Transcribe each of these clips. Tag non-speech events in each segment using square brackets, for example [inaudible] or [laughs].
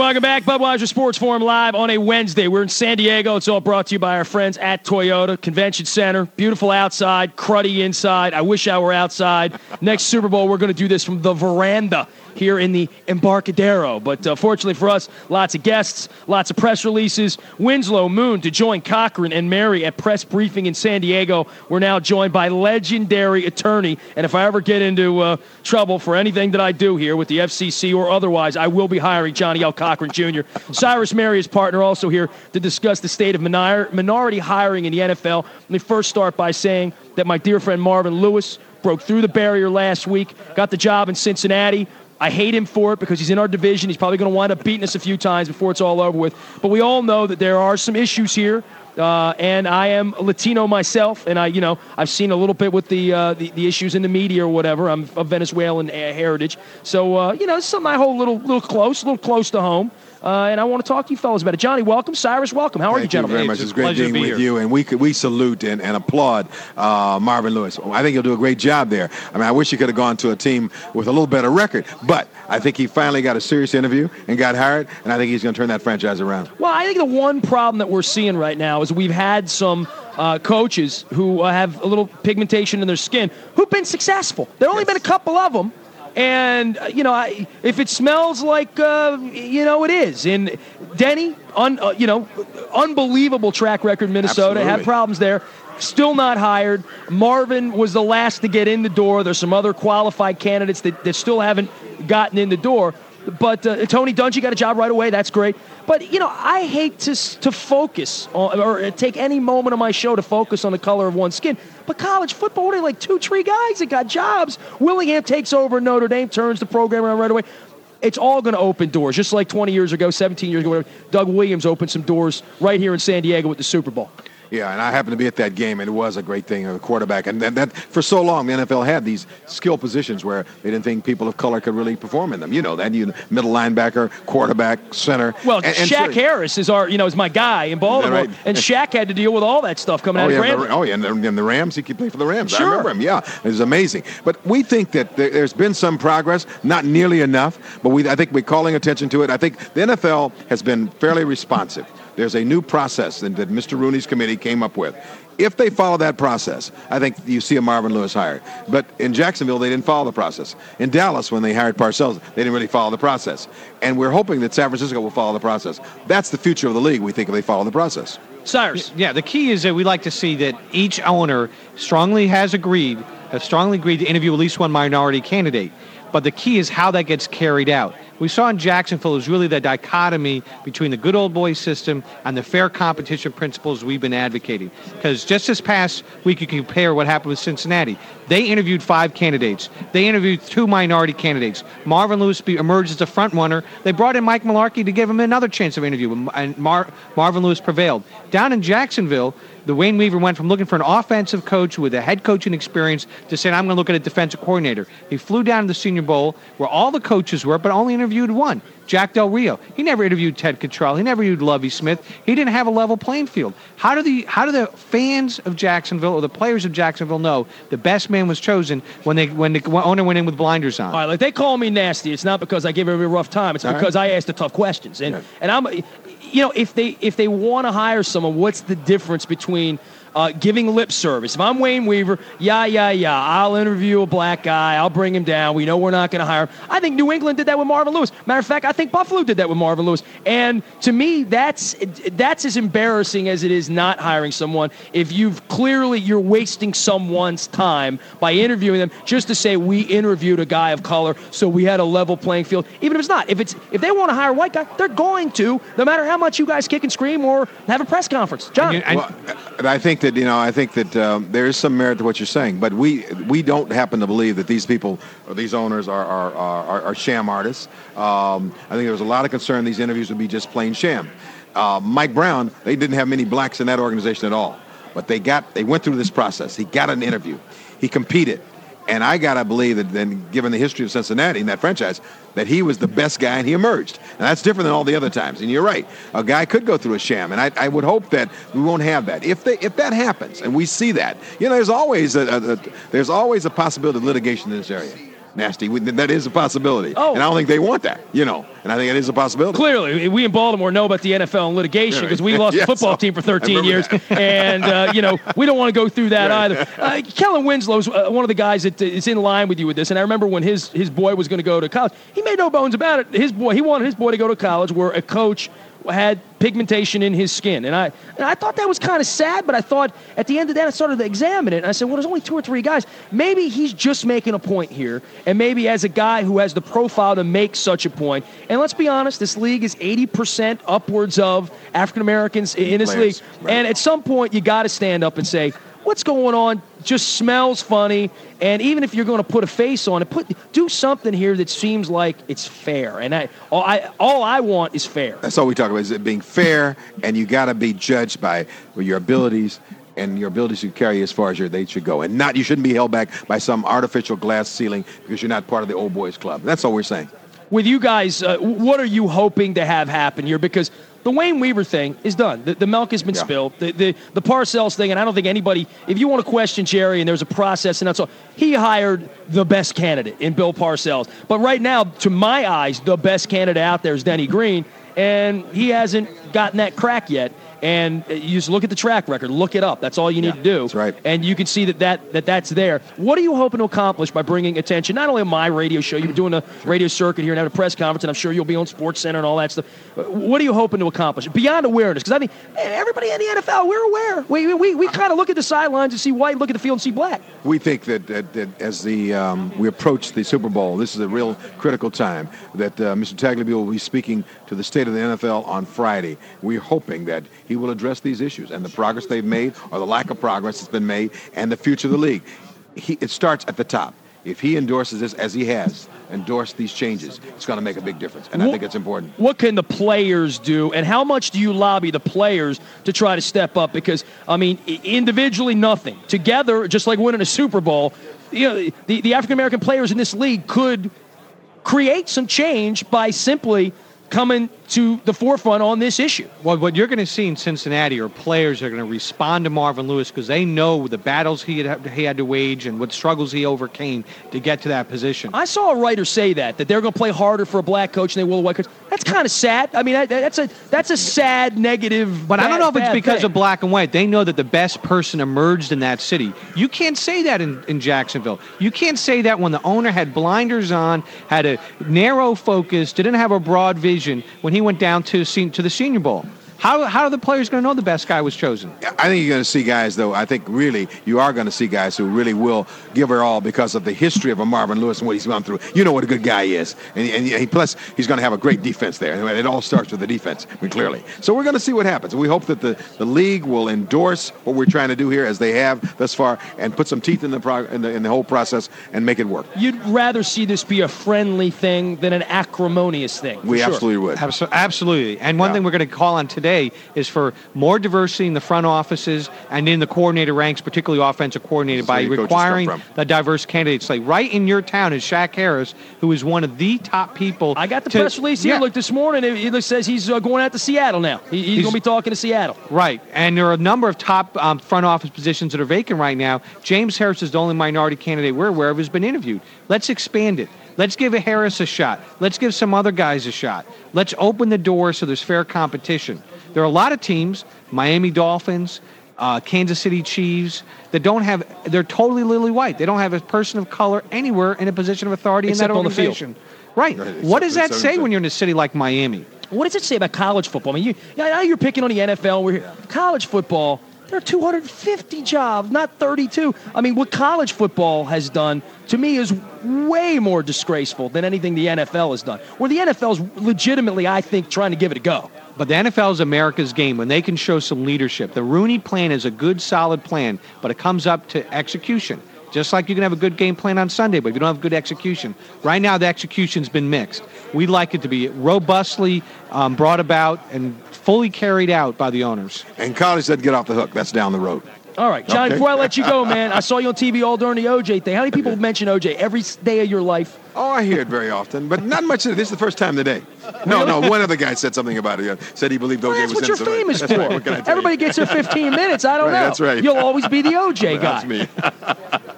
Welcome back, Budweiser Sports Forum live on a Wednesday. We're in San Diego. It's all brought to you by our friends at Toyota Convention Center. Beautiful outside, cruddy inside. I wish I were outside. Next Super Bowl, we're going to do this from the veranda here in the Embarcadero. But uh, fortunately for us, lots of guests, lots of press releases. Winslow Moon to join Cochran and Mehri at press briefing in San Diego. We're now joined by legendary attorney. And if I ever get into uh, trouble for anything that I do here with the FCC or otherwise, I will be hiring Johnnie L. Cochran Jr. Cyrus Mehri, his partner, also here to discuss the state of minor- minority hiring in the NFL. Let me first start by saying that my dear friend Marvin Lewis broke through the barrier last week, got the job in Cincinnati. I hate him for it because he's in our division. He's probably going to wind up beating us a few times before it's all over with. But we all know that there are some issues here. Uh, and I am Latino myself, and I, you know, I've seen a little bit with the uh, the, the, issues in the media or whatever. I'm of Venezuelan heritage, so uh, you know, it's something I hold a little little close, a little close to home. Uh, and I want to talk to you fellas about it. Johnnie, welcome. Cyrus, welcome. How are Thank you, gentlemen? You very much. It's, great being with here. you, and we we salute and, and applaud uh, Marvin Lewis. I think he'll do a great job there. I mean, I wish he could have gone to a team with a little better record, but I think he finally got a serious interview and got hired, and I think he's going to turn that franchise around. Well, I think the one problem that we're seeing right now is we've had some. Uh, coaches who uh, have a little pigmentation in their skin who've been successful. There have only yes. been a couple of them, and uh, you know, I, if it smells like uh, you know it is. And Denny, un, uh, you know, unbelievable track record Minnesota. Absolutely. Had problems there. Still not hired. Marvin was the last to get in the door. There's some other qualified candidates that, that still haven't gotten in the door. But uh, Tony Dungy got a job right away. That's great. But you know, I hate to to focus on, or take any moment of my show to focus on the color of one's skin. But college football, what are like two, three guys that got jobs? Willingham takes over Notre Dame, turns the program around right away. It's all going to open doors, just like 20 years ago, 17 years ago. Whatever. Doug Williams opened some doors right here in San Diego with the Super Bowl. Yeah, and I happened to be at that game, and it was a great thing, a quarterback. And that, that, for so long, the NFL had these skill positions where they didn't think people of color could really perform in them. You know, that you middle linebacker, quarterback, center. Well, and, and Shack so, Harris is our, you know, is my guy in Baltimore, right? and Shack had to deal with all that stuff coming oh, out yeah, of Grambling. The, oh yeah, and the, and the, Rams, he could play for the Rams. Sure. I remember him. Yeah, it was amazing. But we think that there, has been some progress, not nearly enough, but we, I think we're calling attention to it. I think the NFL has been fairly responsive. There's a new process that, that Mr. Rooney's committee came up with. If they follow that process, I think you see a Marvin Lewis hired. But in Jacksonville, they didn't follow the process. In Dallas, when they hired Parcells, they didn't really follow the process. And we're hoping that San Francisco will follow the process. That's the future of the league, we think, if they follow the process. Cyrus. Yeah, the key is that we like to see that each owner strongly has agreed, has strongly agreed to interview at least one minority candidate. But the key is how that gets carried out we saw in Jacksonville is really the dichotomy between the good old boy system and the fair competition principles we've been advocating. Because just this past week, you can compare what happened with Cincinnati. They interviewed five candidates. They interviewed two minority candidates. Marvin Lewis emerged as the front runner. They brought in Mike Mularkey to give him another chance of interview, and Mar- Marvin Lewis prevailed. Down in Jacksonville, the Wayne Weaver went from looking for an offensive coach with a head coaching experience to saying, I'm going to look at a defensive coordinator. He flew down to the Senior Bowl where all the coaches were, but only interviewed one, Jack Del Rio. He never interviewed Ted Cottrell. He never interviewed Lovie Smith. He didn't have a level playing field. How do the how do the fans of Jacksonville or the players of Jacksonville know the best man was chosen when they when the owner went in with blinders on? All right, like they call me nasty. It's not because I give everybody a rough time. It's all because right. I ask the tough questions. And and I'm you know, if they if they want to hire someone, what's the difference between uh, giving lip service. If I'm Wayne Weaver, yeah, yeah, yeah, I'll interview a black guy. I'll bring him down. We know we're not going to hire him. I think New England did that with Marvin Lewis. Matter of fact, I think Buffalo did that with Marvin Lewis. And to me, that's that's as embarrassing as it is not hiring someone. If you've clearly you're wasting someone's time by interviewing them just to say we interviewed a guy of color, so we had a level playing field. Even if it's not, if it's if they want to hire a white guy, they're going to, no matter how much you guys kick and scream or have a press conference. John, and, well, I think that you know I think that um, there is some merit to what you're saying, but we we don't happen to believe that these people or these owners are are, are, are sham artists. Um, I think there was a lot of concern these interviews would be just plain sham. Uh, Mike Brown, they didn't have many blacks in that organization at all, but they got they went through this process. He got an interview, he competed. And I got to believe that then, given the history of Cincinnati and that franchise, that he was the best guy and he emerged. And that's different than all the other times. And you're right. A guy could go through a sham. And I, I would hope that we won't have that. If, they, if that happens and we see that, you know, there's always a, a, a there's always a possibility of litigation in this area. Nasty. That is a possibility. Oh. And I don't think they want that, you know. And I think it is a possibility. Clearly, we in Baltimore know about the NFL and litigation because we lost Yeah, the [laughs] football so- team for 13 years, [laughs] and uh, you know we don't want to go through that Right. either. Uh, Kellen Winslow's uh, one of the guys that is in line with you with this, and I remember when his his boy was going to go to college, he made no bones about it. His boy, he wanted his boy to go to college where a coach had pigmentation in his skin, and I and I thought that was kind of sad. But I thought at the end of that, I started to examine it, and I said, well, there's only two or three guys. Maybe he's just making a point here, and maybe as a guy who has the profile to make such a point. And let's be honest, this league is 80% upwards of African Americans in this league, right. and at some point you got to stand up and say. What's going on? Just smells funny, and even if you're going to put a face on it, put do something here that seems like it's fair. And I, all I, all I want is fair. That's all we talk about is it being fair, and you got to be judged by your abilities and your abilities to carry as far as your, they should go, and not you shouldn't be held back by some artificial glass ceiling because you're not part of the old boys club. That's all we're saying. with you guys, uh, what are you hoping to have happen here? Because the Wayne Weaver thing is done. The, the milk has been Yeah. spilled. The, the the Parcells thing, and I don't think anybody. If you want to question Jerry, and there's a process, and that's all. He hired the best candidate in Bill Parcells. But right now, to my eyes, the best candidate out there is Denny Green, and he hasn't gotten that crack yet. And you just look at the track record, look it up. That's all you need Yeah, to do. that's right. And you can see that, that that that's there. What are you hoping to accomplish by bringing attention not only on my radio show, you're doing a radio circuit here and having a press conference, and I'm sure you'll be on Sports Center and all that stuff. What are you hoping to accomplish beyond awareness? Because I mean, everybody in the NFL, we're aware. We we, we kind of look at the sidelines and see white, look at the field and see black. We think that, that, that as the um, we approach the Super Bowl, this is a real critical time. That uh, Mr. Tagliabue will be speaking to the state of the NFL on Friday. We're hoping that he will address these issues and the progress they've made, or the lack of progress that's been made, and the future of the league. He, it starts at the top. If he endorses this, as he has endorsed these changes, it's going to make a big difference, and I think it's important. What can the players do, and how much do you lobby the players to try to step up? Because I mean, individually, nothing. Together, just like winning a Super Bowl, you know, the, the African American players in this league could create some change by simply coming to the forefront on this issue. Well, what you're going to see in Cincinnati are players that are going to respond to Marvin Lewis because they know the battles he had, he had to wage and what struggles he overcame to get to that position. I saw a writer say that that they're going to play harder for a black coach than they will a white coach. That's kind of sad. I mean, that, that's a that's a sad negative. But I don't know if it's because thing. of black and white. They know that the best person emerged in that city. You can't say that in, in Jacksonville. You can't say that when the owner had blinders on, had a narrow focus, didn't have a broad vision when he went down to to the Senior Bowl. How, how are the players going to know the best guy was chosen? I think you're going to see guys, though. I think really you are going to see guys who really will give her all because of the history of a Marvin Lewis and what he's gone through. You know what a good guy is, and, and he, plus he's going to have a great defense there. And It all starts with the defense, I mean, clearly. So we're going to see what happens. We hope that the, the league will endorse what we're trying to do here, as they have thus far, and put some teeth in the, prog- in the in the whole process and make it work. You'd rather see this be a friendly thing than an acrimonious thing. We sure. absolutely would. Abso- Absolutely. And one Yeah. thing we're going to call on today is for more diversity in the front offices and in the coordinator ranks, particularly offensive coordinator, That's by where your coaches come requiring from. the diverse candidates. Like right in your town is Shack Harris, who is one of the top people. I got the to- press release here. Yeah. Look, this morning it, it says he's uh, going out to Seattle now. He, he's, He's- going to be talking to Seattle. Right, and there are a number of top um, front office positions that are vacant right now. James Harris is the only minority candidate we're aware of who's been interviewed. Let's expand it. Let's give a Harris a shot. Let's give some other guys a shot. Let's open the door so there's fair competition. There are a lot of teams, Miami Dolphins, uh, Kansas City Chiefs, that don't have. They're totally lily white. They don't have a person of color anywhere in a position of authority Except in that on the field. organization. Right. Right, What does that say when you're in a city like Miami? What does it say about college football? I mean, you, yeah, I know you're picking on the NFL. We're here. College football, there are 250 jobs, not 32. I mean, what college football has done to me is way more disgraceful than anything the NFL has done. Where the NFL is legitimately, I think, trying to give it a go. But the NFL is America's game when they can show some leadership. The Rooney plan is a good, solid plan, but it comes up to execution. Just like you can have a good game plan on Sunday, but if you don't have good execution. Right now, the execution's been mixed. We'd like it to be robustly um, brought about and fully carried out by the owners. And college said get off the hook. That's down the road. All right, John, Okay. before I let you go, man, I saw you on TV all during the OJ thing. How many people mention OJ every day of your life? Oh, I hear it very often, but not much. This is the first time today. No, no. One other guy said something about it. yeah, Said he believed OJ Well, that's was what you're innocent. famous for. right. What can you? Everybody gets their 15 minutes. I don't Right, know. that's right. You'll always be the OJ guy. That's me. [laughs]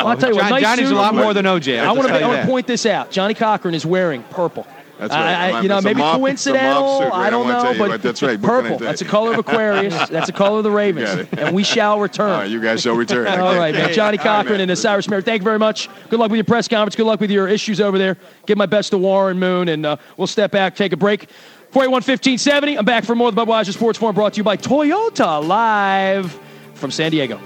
Well, I'll tell you what, nice Johnnie's suit. a lot more than OJ. I want to to point this out. Johnnie Cochran is wearing purple. That's right. I, I, you know, maybe mob- it's a mob coincidental. suit, right? I I don't wanna know, but that's right. I Purple. That's the color of Aquarius. That's the color of the [laughs] Ravens, and we shall return. All right, you guys shall return. [laughs] All right, man. Johnnie right, Cochran man. and Cyrus Mehri, thank you very much. Good luck with your press conference. Good luck with your issues over there. Give my best to Warren Moon, and uh, we'll step back, take a break. 481 1570. I'm back for more of the Budweiser Sports Forum brought to you by Toyota live from San Diego.